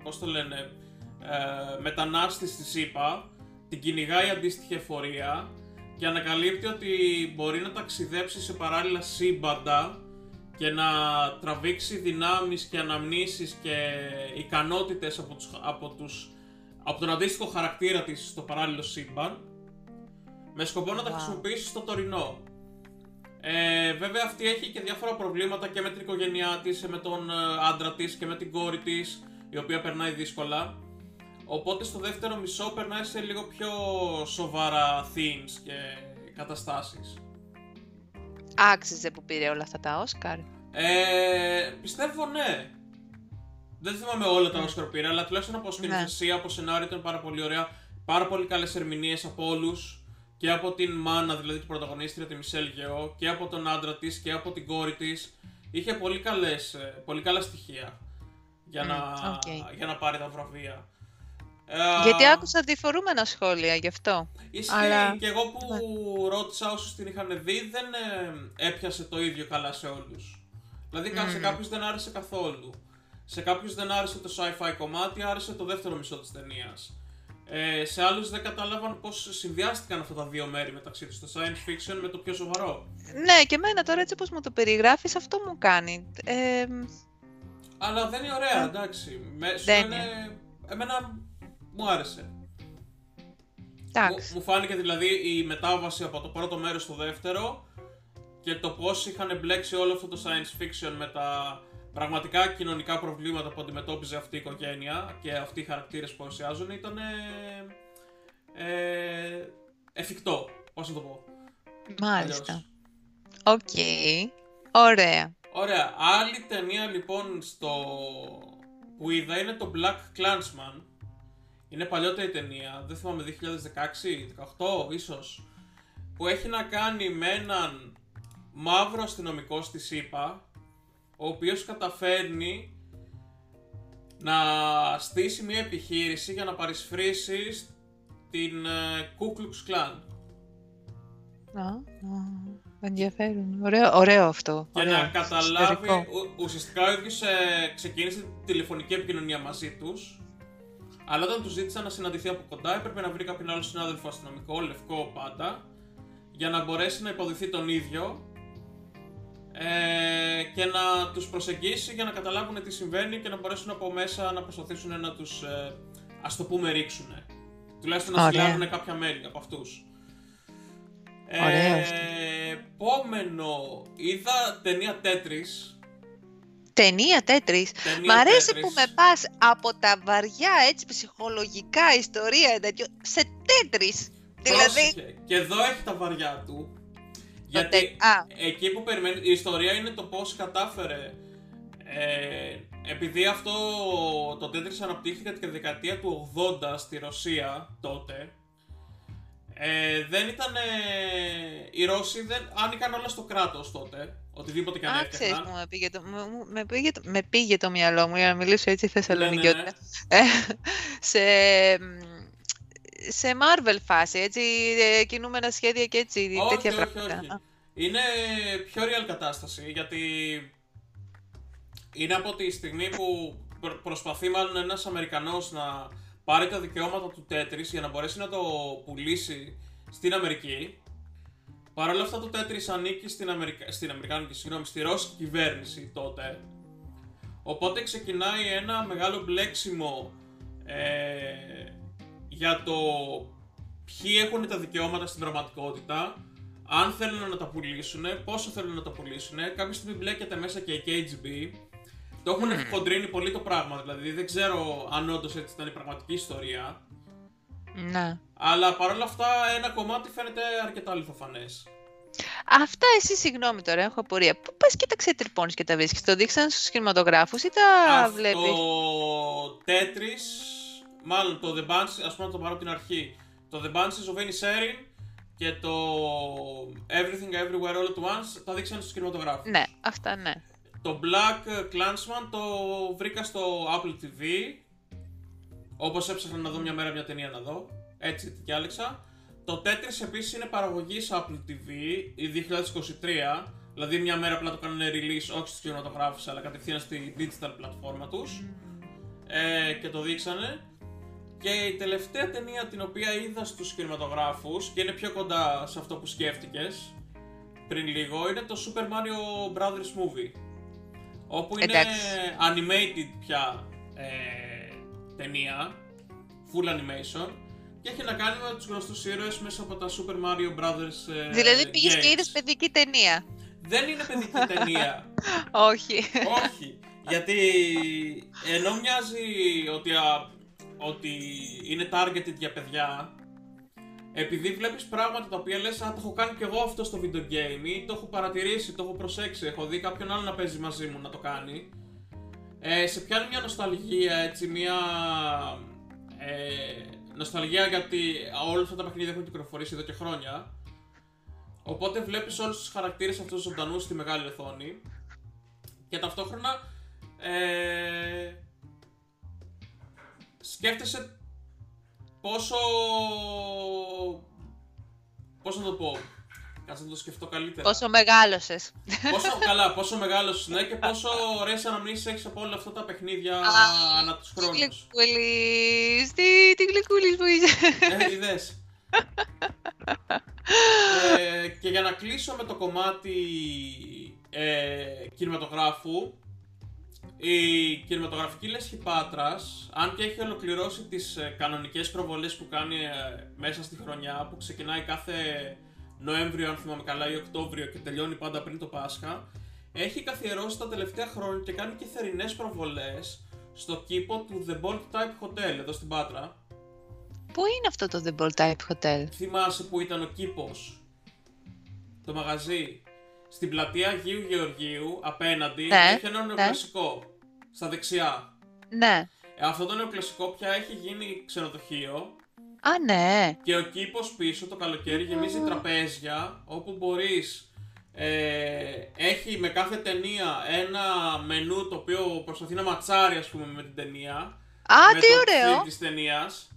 πώς το λένε, ε, μετανάστης στη ΣΥΠΑ, την κυνηγάει η αντίστοιχη εφορία και ανακαλύπτει ότι μπορεί να ταξιδέψει σε παράλληλα σύμπαντα και να τραβήξει δυνάμεις και αναμνήσεις και ικανότητες από, τους, από, τους, από τον αντίστοιχο χαρακτήρα της στο παράλληλο σύμπαν με σκοπό να τα Wow. χρησιμοποιήσει στο τωρινό. Ε, βέβαια αυτή έχει και διάφορα προβλήματα και με την οικογένειά της, με τον ε, άντρα της και με την κόρη της, η οποία περνάει δύσκολα. Οπότε στο δεύτερο μισό περνάει σε λίγο πιο σοβαρά themes και καταστάσεις. Άξιζε που πήρε όλα αυτά τα Όσκαρ. Ε, πιστεύω ναι. Δεν θυμάμαι όλα τα Ναι. Όσκαρ που πήρε, αλλά τουλάχιστον από σκηνοθεσία, από σενάριο ήταν πάρα πολύ ωραία. Πάρα πολύ καλές ερμηνείες από όλους. Και από την μάνα, δηλαδή την πρωταγωνίστρια, τη Μισέλ Γιο, και από τον άντρα της και από την κόρη της. Είχε πολύ, καλές, ε, πολύ καλά στοιχεία για, Μμ, να, οκ. για να πάρει τα βραβεία. Ε, Γιατί άκουσα αντικρουόμενα σχόλια γι' αυτό. Ισχύει Αλλά- και εγώ που ρώτησα όσους την είχαν δει δεν ε, έπιασε το ίδιο καλά σε όλους. Δηλαδή κα- σε Μμμ. κάποιους δεν άρεσε καθόλου. Σε κάποιους δεν άρεσε το sci-fi κομμάτι, άρεσε το δεύτερο μισό της ταινίας. Ε, σε άλλους δεν κατάλαβαν πώς συνδυάστηκαν αυτά τα δύο μέρη μεταξύ τους, το science fiction με το πιο σοβαρό. Ναι, και εμένα τώρα έτσι όπως μου το περιγράφεις αυτό μου κάνει. Ε, Αλλά δεν είναι ωραία, Ε, εντάξει. Με, σου δεν λένε, εμένα μου άρεσε. Μου, εντάξει. μου φάνηκε δηλαδή η μετάβαση από το πρώτο μέρος στο δεύτερο και το πώς είχαν μπλέξει όλο αυτό το science fiction με τα πραγματικά κοινωνικά προβλήματα που αντιμετώπιζε αυτή η οικογένεια και αυτοί οι χαρακτήρες που παρουσιάζουν ήταν ε, ε, εφικτό, πώς να το πω. Μάλιστα. αλλιώς. Οκ. Ωραία. Ωραία, άλλη ταινία λοιπόν στο... που είδα είναι το BlacKkKlansman. Είναι παλιότερη ταινία, δεν θυμάμαι 2016, 18 ίσως. Που έχει να κάνει με έναν μαύρο αστυνομικό στη ΣΥΠΑ, ο οποίος καταφέρνει να στήσει μια επιχείρηση για να παρισφρήσει την ε, Ku Klux Klan. Α, α, ενδιαφέρον. Ωραίο, ωραίο αυτό. Και Ωραίο. να καταλάβει, Ιστορικό. ου- ουσιαστικά ο ίδιος ε, ξεκίνησε τη τηλεφωνική επικοινωνία μαζί τους, αλλά όταν τους ζήτησαν να συναντηθεί από κοντά έπρεπε να βρει κάποιον άλλο συνάδελφο αστυνομικό, λευκό πάντα, για να μπορέσει να υποδηθεί τον ίδιο ε, και να τους προσεγγίσει για να καταλάβουν τι συμβαίνει και να μπορέσουν από μέσα να προσπαθήσουν να τους, ε, ας το πούμε, ρίξουν. Τουλάχιστον να Ωραία. συλλάβουν κάποια μέλη από αυτούς. Ωραίο αυτό. Ε, επόμενο, είδα ταινία Tetris. Ταινία Τέτρις. Ταινία Μ' αρέσει Tetris. που με πας από τα βαριά έτσι ψυχολογικά ιστορία τέτοιο, σε Τέτρις. Δηλαδή, Πρόσεχε. Και εδώ έχει τα βαριά του. Γιατί τε- α. εκεί που περιμένει, η ιστορία είναι το πώς κατάφερε. Ε, επειδή αυτό το Tetris αναπτύχθηκε τη δεκαετία του 80 στη Ρωσία τότε, ε, δεν ήταν. οι Ρώσοι δεν άνοικαν όλα στο κράτος τότε. Οτιδήποτε και αν Α, ξέρεις έφτιαχναν. που με πήγε, το, μου- μου- με, πήγε το, με πήγε το μυαλό μου για να μιλήσω έτσι θεσσαλονικιώτικα. Ναι, ναι, Ε, σε, μ, σε Marvel φάση, έτσι, ε, κινούμενα σχέδια και έτσι, Όχι, τέτοια όχι, πράγματα. όχι. Α, Είναι πιο real κατάσταση γιατί είναι από τη στιγμή που προ- προσπαθεί μάλλον ένας Αμερικανός να πάρει τα δικαιώματα του Tetris για να μπορέσει να το πουλήσει στην Αμερική. Παρ' όλα αυτά το Tetris ανήκει στην, Αμερικα... στην Αμερικάνικη, συγγνώμη, στη Ρώσικη κυβέρνηση τότε. Οπότε ξεκινάει ένα μεγάλο μπλέξιμο ε, για το ποιοι έχουν τα δικαιώματα στην πραγματικότητα, αν θέλουν να τα πουλήσουν, πόσο θέλουν να τα πουλήσουν. Κάποια στιγμή μπλέκεται μέσα και η KGB. Το έχουν χοντρίνει πολύ το πράγμα, δηλαδή δεν ξέρω αν όντως έτσι ήταν η πραγματική ιστορία. Ναι. Αλλά παρόλα αυτά ένα κομμάτι φαίνεται αρκετά αληθοφανές. Αυτά εσύ, συγγνώμη τώρα, έχω απορία. Πού πας και τα ξετρυπώνεις και τα βρίσκεις, το δείξαν στους κινηματογράφους ή τα Αυτό βλέπεις; Tetris, μάλλον το The Bunch, ας πούμε να το πάρω από την αρχή. Το The Bunches of Sharing και το Everything Everywhere All at Once τα δείξαν στους κινηματογράφους. Ναι, αυτά ναι. Το Black Clansman το βρήκα στο Apple TV. Όπως έψαχνα να δω μια μέρα μια ταινία να δω. Έτσι την διάλεξα. Το Tetris επίσης είναι παραγωγής Apple TV η 2023. Δηλαδή μια μέρα απλά το κάνουν release όχι στους κινηματογράφους αλλά κατευθείαν στη digital πλατφόρμα τους. Ε, και το δείξανε. Και η τελευταία ταινία την οποία είδα στους κινηματογράφους και είναι πιο κοντά σε αυτό που σκέφτηκες πριν λίγο είναι το Super Mario Brothers Movie. Όπου είναι Εντάξει. animated πια ε, ταινία, full animation και έχει να κάνει με τους γνωστούς ήρωες μέσα από τα Super Mario Brothers ε, δηλαδή πήγες και games. είδες παιδική ταινία. Δεν είναι παιδική ταινία. <laughs> Όχι. Όχι. Γιατί ενώ μοιάζει ότι, α, ότι είναι targeted για παιδιά, επειδή βλέπεις πράγματα τα οποία λες «Α, το έχω κάνει και εγώ αυτό στο video game» ή το έχω παρατηρήσει, το έχω προσέξει, έχω δει κάποιον άλλο να παίζει μαζί μου να το κάνει, ε, σε πιάνει μια νοσταλγία, έτσι, μια ε, νοσταλγία γιατί όλα αυτά τα παιχνίδια έχουν κυκλοφορήσει εδώ και χρόνια. Οπότε βλέπεις όλους τους χαρακτήρες αυτούς ζωντανούς στη μεγάλη οθόνη και ταυτόχρονα ε, σκέφτεσαι πόσο... Πώς να το πω... Κάτσε να το σκεφτώ καλύτερα. Πόσο μεγάλωσες. Πόσο καλά, πόσο μεγάλος ναι και πόσο ωραίες αναμνήσεις έχεις από όλα αυτά τα παιχνίδια ανά τους Τι χρόνους. γλυκούλης, τι, τι γλυκούλης που είσαι. Ε, είδες. ε, και για να κλείσω με το κομμάτι ε, κινηματογράφου, η κινηματογραφική λέσχη Πάτρας, αν και έχει ολοκληρώσει τις ε, κανονικές προβολές που κάνει ε, μέσα στη χρονιά, που ξεκινάει κάθε Νοέμβριο, αν θυμάμαι καλά, ή Οκτώβριο και τελειώνει πάντα πριν το Πάσχα, έχει καθιερώσει τα τελευταία χρόνια και κάνει και θερινές προβολές στο κήπο του The Bold Type Hotel εδώ στην Πάτρα. Πού είναι αυτό το The Ball Type Hotel; Θυμάσαι που ήταν ο κήπος, το μαγαζί, στην πλατεία Αγίου Γεωργίου, απέναντι, Ναι, έχει ένα νεοκλασικό, στα δεξιά. Ναι. Ε, αυτό το νεοκλασικό πια έχει γίνει ξενοδοχείο Α, ναι. και ο κήπος πίσω το καλοκαίρι γεμίζει τραπέζια όπου μπορείς ε, έχει με κάθε ταινία ένα μενού το οποίο προσπαθεί να ματσάρει ας πούμε με την ταινία Α, με τι το ωραίο. theme της ταινίας.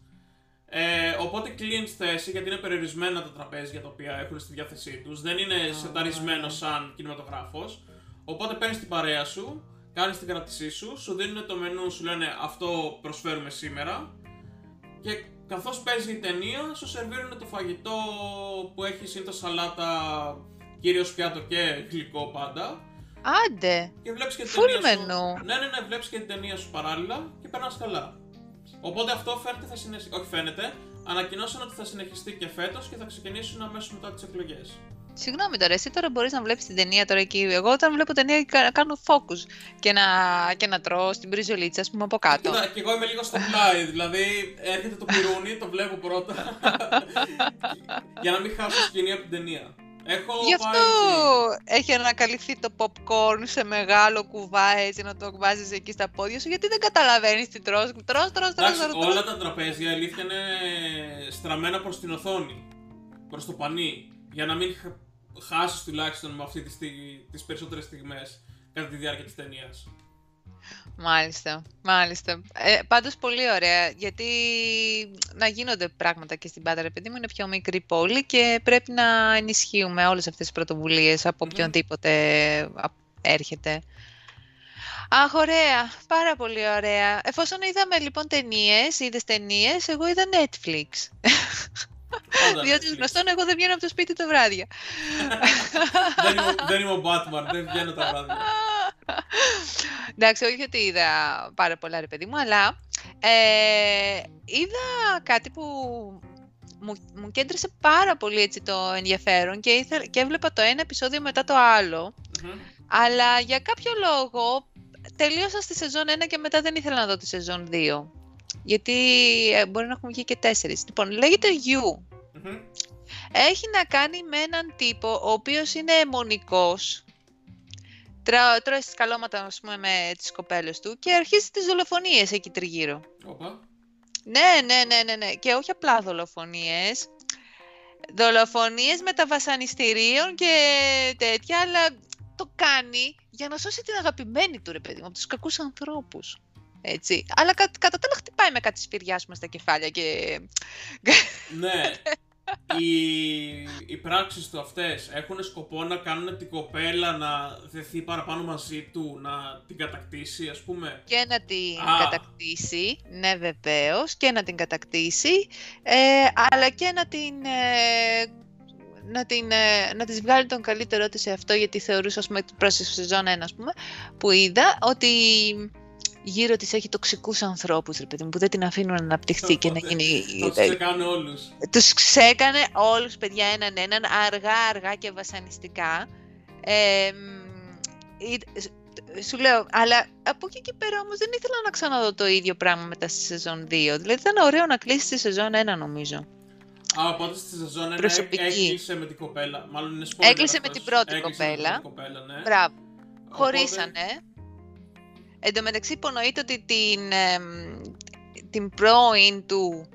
Ε, οπότε κλείνει θέση γιατί είναι περιορισμένα τα τραπέζια τα οποία έχουν στη διάθεσή τους. Δεν είναι σεταρισμένο σαν κινηματογράφος. Οπότε παίρνεις την παρέα σου, κάνεις την κράτησή σου, σου δίνουν το μενού, σου λένε αυτό προσφέρουμε σήμερα. Και καθώς παίζει η ταινία, σου σερβίρουν το φαγητό που έχει συνήθως σαλάτα, κύριος πιάτο και γλυκό πάντα. Άντε. Και βλέπεις και την Full ταινία menu. σου. Ναι, ναι, ναι, βλέπεις και την ταινία σου παράλληλα και περνάς καλά. Οπότε αυτό φαίνεται θα συνεχιστεί. Όχι, φαίνεται. Ανακοινώσαν ότι θα συνεχιστεί και φέτος και θα ξεκινήσουν αμέσως μετά τις εκλογές. Συγγνώμη τώρα, εσύ τώρα μπορείς να βλέπεις την ταινία τώρα εκεί. Εγώ όταν βλέπω ταινία κα- κάνω focus και να, και να τρώω στην πριζολίτσα, ας πούμε, από κάτω. Κοίτα, και εγώ είμαι λίγο στο πλάι, δηλαδή έρχεται το πυρούνι, το βλέπω πρώτα. <laughs> για να μην χάσω σκηνή από την ταινία. Έχω Γι' αυτό πάει. έχει ανακαλυφθεί το popcorn σε μεγάλο κουβά έτσι να το βάζεις εκεί στα πόδια σου γιατί δεν καταλαβαίνεις τι τρως. Τρως, τρως, τρως, τρως, Εντάξει, τρως. όλα τα τραπέζια η αλήθεια είναι στραμμένα προς την οθόνη. Προς το πανί. Για να μην χ- χάσεις τουλάχιστον με αυτή τη στιγμή, τις περισσότερες στιγμές κατά τη διάρκεια της ταινίας. Μάλιστα, μάλιστα. Ε, πάντως πολύ ωραία, γιατί να γίνονται πράγματα και στην Πάτρα, παιδί μου, είναι πιο μικρή πόλη και πρέπει να ενισχύουμε όλες αυτές τις πρωτοβουλίες από Μμμ. οποιονδήποτε α- έρχεται. Αχ, ωραία. Πάρα πολύ ωραία. Εφόσον είδαμε λοιπόν ταινίες, είδες ταινίες, εγώ είδα Netflix. <laughs> Πάντα Διότι Netflix. γνωστόν εγώ δεν βγαίνω από το σπίτι το βράδυ. δεν, είμαι, δεν είμαι ο Batman, δεν βγαίνω τα βράδια. Εντάξει, όχι ότι είδα πάρα πολλά ρε παιδί μου, αλλά ε, είδα κάτι που μου, μου κέντρισε πάρα πολύ έτσι το ενδιαφέρον και, ήθε, και έβλεπα το ένα επεισόδιο μετά το άλλο, Μμμ. αλλά για κάποιο λόγο τελείωσα στη σεζόν 1 και μετά δεν ήθελα να δω τη σεζόν 2. Γιατί ε, μπορεί να έχουν βγει και τέσσερις. Λοιπόν, λέγεται You. Μμμ. Έχει να κάνει με έναν τύπο ο οποίος είναι αιμονικός. Τρα, τρώει σκαλώματα ας πούμε, με τις κοπέλες του και αρχίζει τις δολοφονίες εκεί τριγύρω. Όπα. Ναι, ναι, ναι, ναι, ναι. Και όχι απλά δολοφονίες. Δολοφονίες με τα βασανιστήριων και τέτοια, αλλά το κάνει για να σώσει την αγαπημένη του, ρε παιδί μου, από τους κακούς ανθρώπους. Έτσι. Αλλά κα, κατά τα άλλα χτυπάει με κάτι σφυριά ας πούμε, στα κεφάλια και... Ναι. <laughs> οι, οι πράξεις του αυτές έχουν σκοπό να κάνουν την κοπέλα να δεθεί παραπάνω μαζί του, να την κατακτήσει, ας πούμε; και να την Α. κατακτήσει, ναι βεβαίως, και να την κατακτήσει, ε, αλλά και να την, ε, να, την, ε, να της βγάλει τον καλύτερό της σε αυτό, γιατί θεωρούσα, ας πούμε, προς τη σεζόν 1, ας πούμε, που είδα ότι γύρω της έχει τοξικούς ανθρώπους, ρε παιδί μου, που δεν την αφήνουν να αναπτυχθεί και να Οπότε, γίνει... Θα τους ξεκάνε όλους. Τους ξέκανε όλους παιδιά έναν έναν, αργά αργά και βασανιστικά. Ε, μ, ή- σ- σου λέω, αλλά από εκεί και πέρα όμως δεν ήθελα να ξαναδώ το ίδιο πράγμα μετά στη σεζόν 2. Δηλαδή ήταν ωραίο να κλείσει τη σεζόν 1 νομίζω. Α, οπότε στη σεζόν 1 Προσωπική. έκλεισε με την κοπέλα. Μάλλον είναι spoiler Έκλεισε με αυτός. την πρώτη Έκλεισε με την κοπέλα. πρώτη κοπέλα, ναι. Μπράβο. Οπότε- Χωρίσανε. Εν τω μεταξύ υπονοείται ότι την, εμ, την πρώην του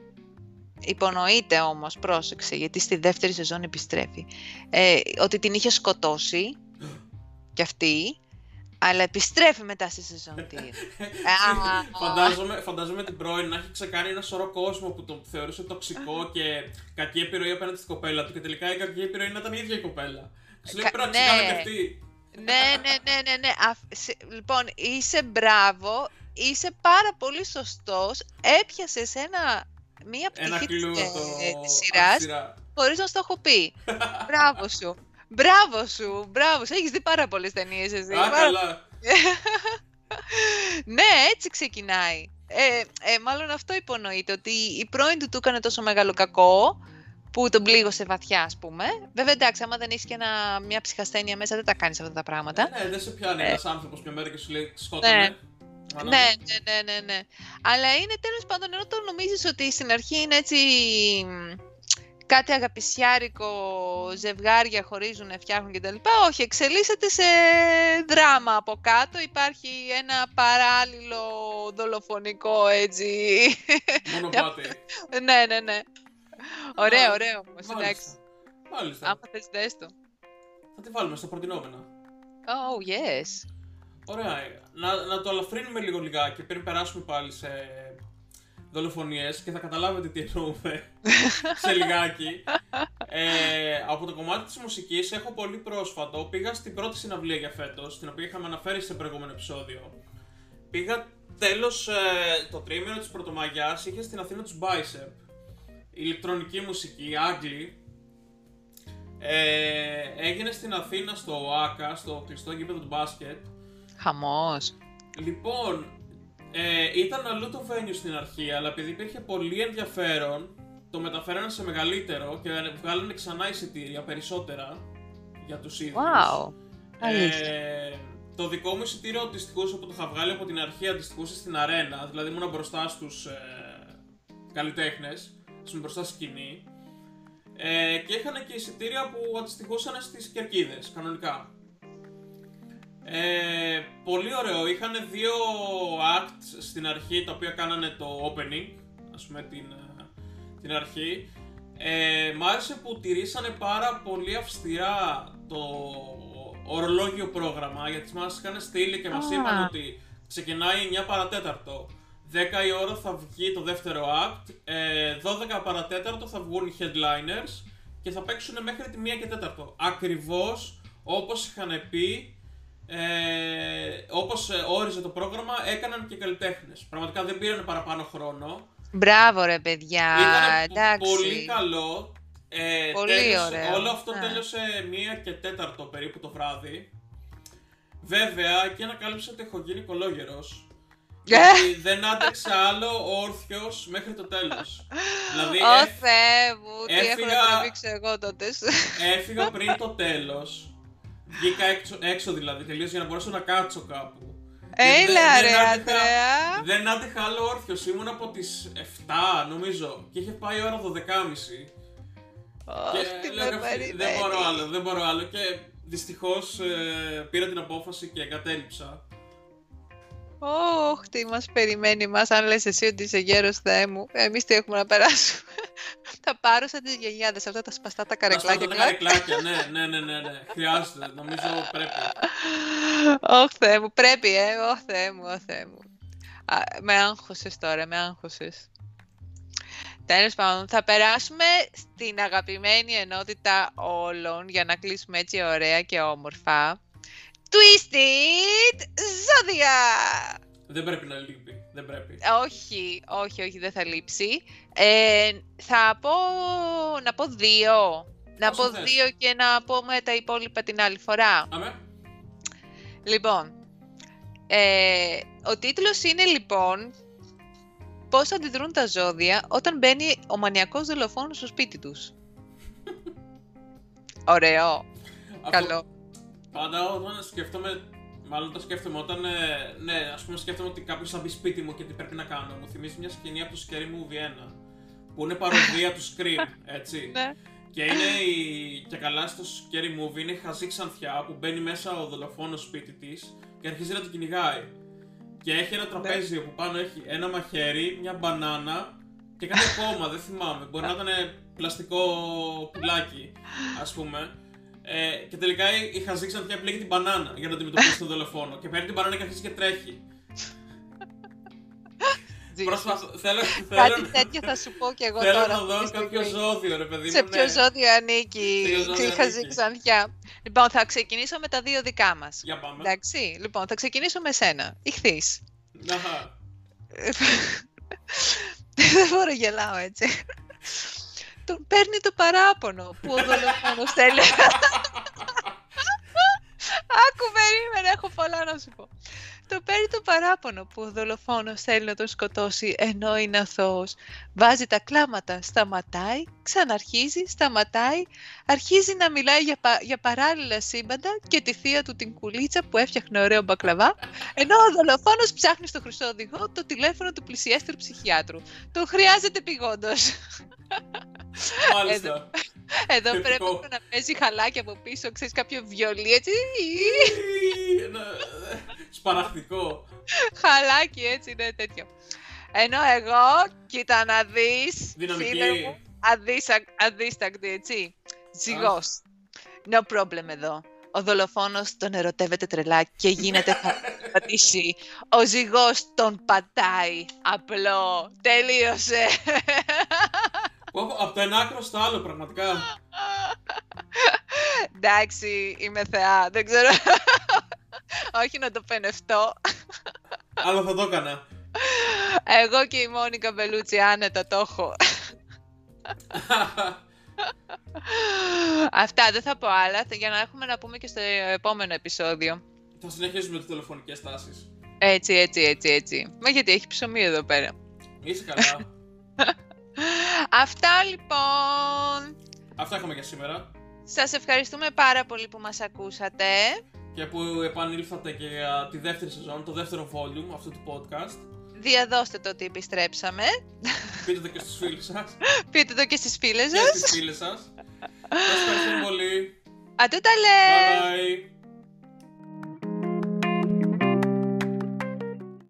υπονοείται όμως, πρόσεξε, γιατί στη δεύτερη σεζόν επιστρέφει, ε, ότι την είχε σκοτώσει <gasps> κι αυτή, αλλά επιστρέφει μετά στη σεζόν <laughs> 2. Α. φαντάζομαι, φαντάζομαι την πρώην να έχει ξεκάνει ένα σωρό κόσμο που το θεωρούσε τοξικό και κακή επιρροή απέναντι στην κοπέλα του και τελικά η κακή επιρροή να ήταν η ίδια η κοπέλα. Σου λέει Κα- πρέπει να ναι. ξεκάνε και αυτή. Ναι, ναι, ναι, ναι, ναι. Αφ- σε- λοιπόν, είσαι μπράβο, είσαι πάρα πολύ σωστός, έπιασες ένα, μία Ένα πτυχή της, κλου ε, από το... της από τη σειράς σειρά. Χωρίς να στο έχω πει. <laughs> μπράβο σου. Μπράβο σου, μπράβο σου. Έχεις δει πάρα πολλές ταινίες εσύ. Α, Πάρα- καλά. <laughs> ναι, έτσι ξεκινάει. Ε, ε, μάλλον αυτό υπονοείται, ότι η πρώην του του έκανε τόσο μεγάλο κακό που τον πλήγωσε βαθιά, ας πούμε. Βέβαια, εντάξει, άμα δεν έχεις και ένα, μια ψυχασθένεια μέσα, δεν τα κάνεις αυτά τα πράγματα. Ναι, δεν σε πιάνει Ε. ένας άνθρωπος μια μέρα και σου λέει σκότωνε. Ναι. Μάνα Ναι, μου. ναι, ναι, ναι, ναι. Αλλά είναι τέλος πάντων, ενώ το νομίζεις ότι στην αρχή είναι έτσι μ, κάτι αγαπησιάρικο, ζευγάρια χωρίζουν, φτιάχνουν κτλ. Όχι, εξελίσσεται σε δράμα από κάτω. Υπάρχει ένα παράλληλο δολοφονικό έτσι. Μονοπάτι. <laughs> ναι, ναι, ναι. Ωραίο, ωραίο όμως, εντάξει. Μάλιστα. Μάλιστα. Άμα θες δες το. Θα τη βάλουμε στα προτινόμενα. Oh, yes. Ωραία. Να, να το αλαφρύνουμε λίγο λιγάκι πριν περάσουμε πάλι σε δολοφονίες και θα καταλάβετε τι εννοούμε <laughs> σε λιγάκι. Ε, από το κομμάτι της μουσικής έχω πολύ πρόσφατο. Πήγα στην πρώτη συναυλία για φέτος, την οποία είχαμε αναφέρει σε προηγούμενο επεισόδιο. Πήγα τέλος ε, το τρίμηνο της Πρωτομαγιάς, είχε στην Αθήνα τους Bicep. Ηλεκτρονική μουσική, Άγγλοι. Ε, έγινε στην Αθήνα στο ΟΑΚΑ, στο κλειστό γήπεδο του μπάσκετ. Χαμός. Λοιπόν, ε, ήταν αλλού το venue στην αρχή, αλλά επειδή υπήρχε πολύ ενδιαφέρον, το μεταφέρανε σε μεγαλύτερο και βγάλανε ξανά εισιτήρια, περισσότερα. για τους ίδιους. Wow. Ε, το δικό μου εισιτήριο αντιστοιχούσε που το είχα βγάλει από την αρχή αντιστοιχούσε στην αρένα, δηλαδή ήμουν μπροστά στους ε, καλλιτέχνες, ήμουν μπροστά στη σκηνή ε, και είχαν και εισιτήρια που αντιστοιχούσαν στις κερκίδες, κανονικά. Ε, πολύ ωραίο, είχαν δύο acts στην αρχή τα οποία κάνανε το opening, ας πούμε την, ε, την αρχή. Ε, μ' άρεσε που τηρήσανε πάρα πολύ αυστηρά το ορολόγιο πρόγραμμα, γιατί μας είχαν στείλει και μας Α. είπαν ότι ξεκινάει 9 παρατέταρτο. 10 η ώρα θα βγει το δεύτερο act, ε, 12 παρατέταρτο θα βγουν οι headliners και θα παίξουν μέχρι τη 1 και 4. Ακριβώς όπως είχαν πει, ε, όπως ε, όριζε το πρόγραμμα, έκαναν και οι καλλιτέχνες. Πραγματικά δεν πήραν παραπάνω χρόνο. Μπράβο ρε παιδιά, Ήταν εντάξει. πολύ καλό. Ε, Πολύ τέλειωσε- ωραίο. Όλο αυτό Ναι. τέλειωσε μία και τέταρτο περίπου το βράδυ. Βέβαια, εκεί ανακάλυψα ότι έχω γίνει κολόγερος. Ε! Γιατί δεν άντεξα άλλο όρθιος μέχρι το τέλος. δηλαδή, Ω έφ- Θεέ μου, τι έχω έφυγα- να τραβήξω εγώ τότε. έφυγα πριν το τέλος. Βγήκα έξω, έξω δηλαδή, τελείως για να μπορέσω να κάτσω κάπου. Και δεν- Έλα δεν ρε άντεχα- Αντρέα. Δεν άντεχα άλλο όρθιος, ήμουν από τις 7 νομίζω και είχε πάει η ώρα 12.30 Ωχ, και τι λέω, με «Ρε, φίλε, δεν περιμένει. μπορώ άλλο, δεν μπορώ άλλο και δυστυχώς ε, πήρα την απόφαση και εγκατέλειψα. Ωχ, τι μας περιμένει μας, αν λες εσύ ότι είσαι γέρος Θεέ μου. Εμείς τι έχουμε να περάσουμε. <laughs> Θα πάρω σαν τις γενιάδες αυτά τα σπαστά τα Να καρεκλάκια. σπάσω τα καρεκλάκια, ναι, ναι, ναι, ναι, ναι. Χρειάζεται, νομίζω πρέπει. <laughs> Ωχ, Θεέ μου, πρέπει, ε. Ωχ, Θεέ μου, ωχ, Θεέ μου. Α, με άγχωσες τώρα, με άγχωσες. Τέλος πάντων, θα περάσουμε στην αγαπημένη ενότητα όλων για να κλείσουμε έτσι ωραία και όμορφα. Twisted Zodiac! Δεν πρέπει να λείπει, δεν πρέπει. Όχι, όχι, όχι, δεν θα λείψει. Ε, θα πω, να πω δύο. Να Όσο πω θες; δύο και να πούμε τα υπόλοιπα την άλλη φορά. Αμέ. Λοιπόν, ε, ο τίτλος είναι λοιπόν πώς αντιδρούν τα ζώδια όταν μπαίνει ο μανιακός δολοφόνος στο σπίτι τους. <laughs> Ωραίο, Αυτό καλό. Πάντα όταν σκέφτομαι, μάλλον το σκέφτομαι όταν, ε, ναι, ας πούμε σκέφτομαι ότι κάποιος θα μπει σπίτι μου και τι πρέπει να κάνω. Μου θυμίζει μια σκηνή από το Scary Movie 1, που είναι παροδία του Scream, <laughs> έτσι. Ναι. Και είναι η... και καλά στο Scary Movie είναι η χαζή ξανθιά που μπαίνει μέσα ο δολοφόνος σπίτι της και αρχίζει να την κυνηγάει. Και έχει ένα τραπέζι όπου πάνω έχει ένα μαχαίρι, μια μπανάνα και κάτι ακόμα, δεν θυμάμαι. Μπορεί να <laughs> ήταν πλαστικό πουλάκι, ας πούμε. Ε, και τελικά η, η χαζή ξανθιά επιλέγει την μπανάνα για να αντιμετωπίσει τον δολοφόνο. Και παίρνει την μπανάνα και αρχίζει και τρέχει. Προσπαθώ, θέλω, Κάτι θέλω, τέτοιο θα σου πω και εγώ θέλω τώρα. να δω αυτή τη κάποιο στιγμή. ζώδιο, ρε παιδί μου. Σε ναι. ποιο ζώδιο ανήκει Σε ποιο ζώδιο η χαζή ανήκει. ξανθιά. Λοιπόν, θα ξεκινήσω με τα δύο δικά μας. Για πάμε. Εντάξει, λοιπόν, θα ξεκινήσω με σένα. Ηχθείς. Αχα. <laughs> Δεν μπορώ γελάω έτσι. Τον παίρνει το παράπονο που ο δολοφόνος θέλει. <laughs> Άκου, περίμενε, έχω πολλά να σου πω. Το παίρνει το παράπονο που ο δολοφόνος θέλει να τον σκοτώσει ενώ είναι αθώος. Βάζει τα κλάματα, σταματάει, ξαναρχίζει, σταματάει, αρχίζει να μιλάει για, πα- για παράλληλα σύμπαντα και τη θεία του την κουλίτσα που έφτιαχνε ωραίο μπακλαβά, ενώ ο δολοφόνος ψάχνει στο χρυσό οδηγό το τηλέφωνο του πλησιέστερου ψυχιάτρου. Τον χρειάζεται πηγόντως. Μάλιστα. Εδώ Θετικό. πρέπει να παίζει χαλάκι από πίσω, ξέρεις, κάποιο βιολί έτσι. Ένα- Σπαραχτικό. Χαλάκι έτσι, ναι, τέτοιο. Ενώ εγώ, κοίτα να δεις, Δυναμική. φίλε μου, αδύσα- αδίστακτη, έτσι. Ζυγός. No problem εδώ. Ο δολοφόνος τον ερωτεύεται τρελά και γίνεται θα <laughs> πατήσει. Ο ζυγός τον πατάει. Απλό. Τελείωσε. Πω, πω, Από το ένα άκρο στο άλλο, πραγματικά. Εντάξει, είμαι θεά. Δεν ξέρω. Όχι να το πενευτώ. Αλλά θα το έκανα. Εγώ και η Μόνικα Μπελούτσι άνετα το έχω. Αυτά δεν θα πω άλλα για να έχουμε να πούμε και στο επόμενο επεισόδιο. θα συνεχίσουμε τις τηλεφωνικές τάσεις. Έτσι, έτσι, έτσι, έτσι. Μα γιατί έχει ψωμί εδώ πέρα. Είσαι καλά. <laughs> Αυτά λοιπόν. Αυτά έχουμε για σήμερα. Σας ευχαριστούμε πάρα πολύ που μας ακούσατε. Και που επανήλθατε και για τη δεύτερη σεζόν, το δεύτερο volume αυτού του podcast. Διαδώστε το ότι επιστρέψαμε. Πείτε το και στους φίλους σας. Πείτε το και στις φίλες Και σας. στις φίλες σας. Σας ευχαριστούμε πολύ. Ατούτα λέ! Bye bye.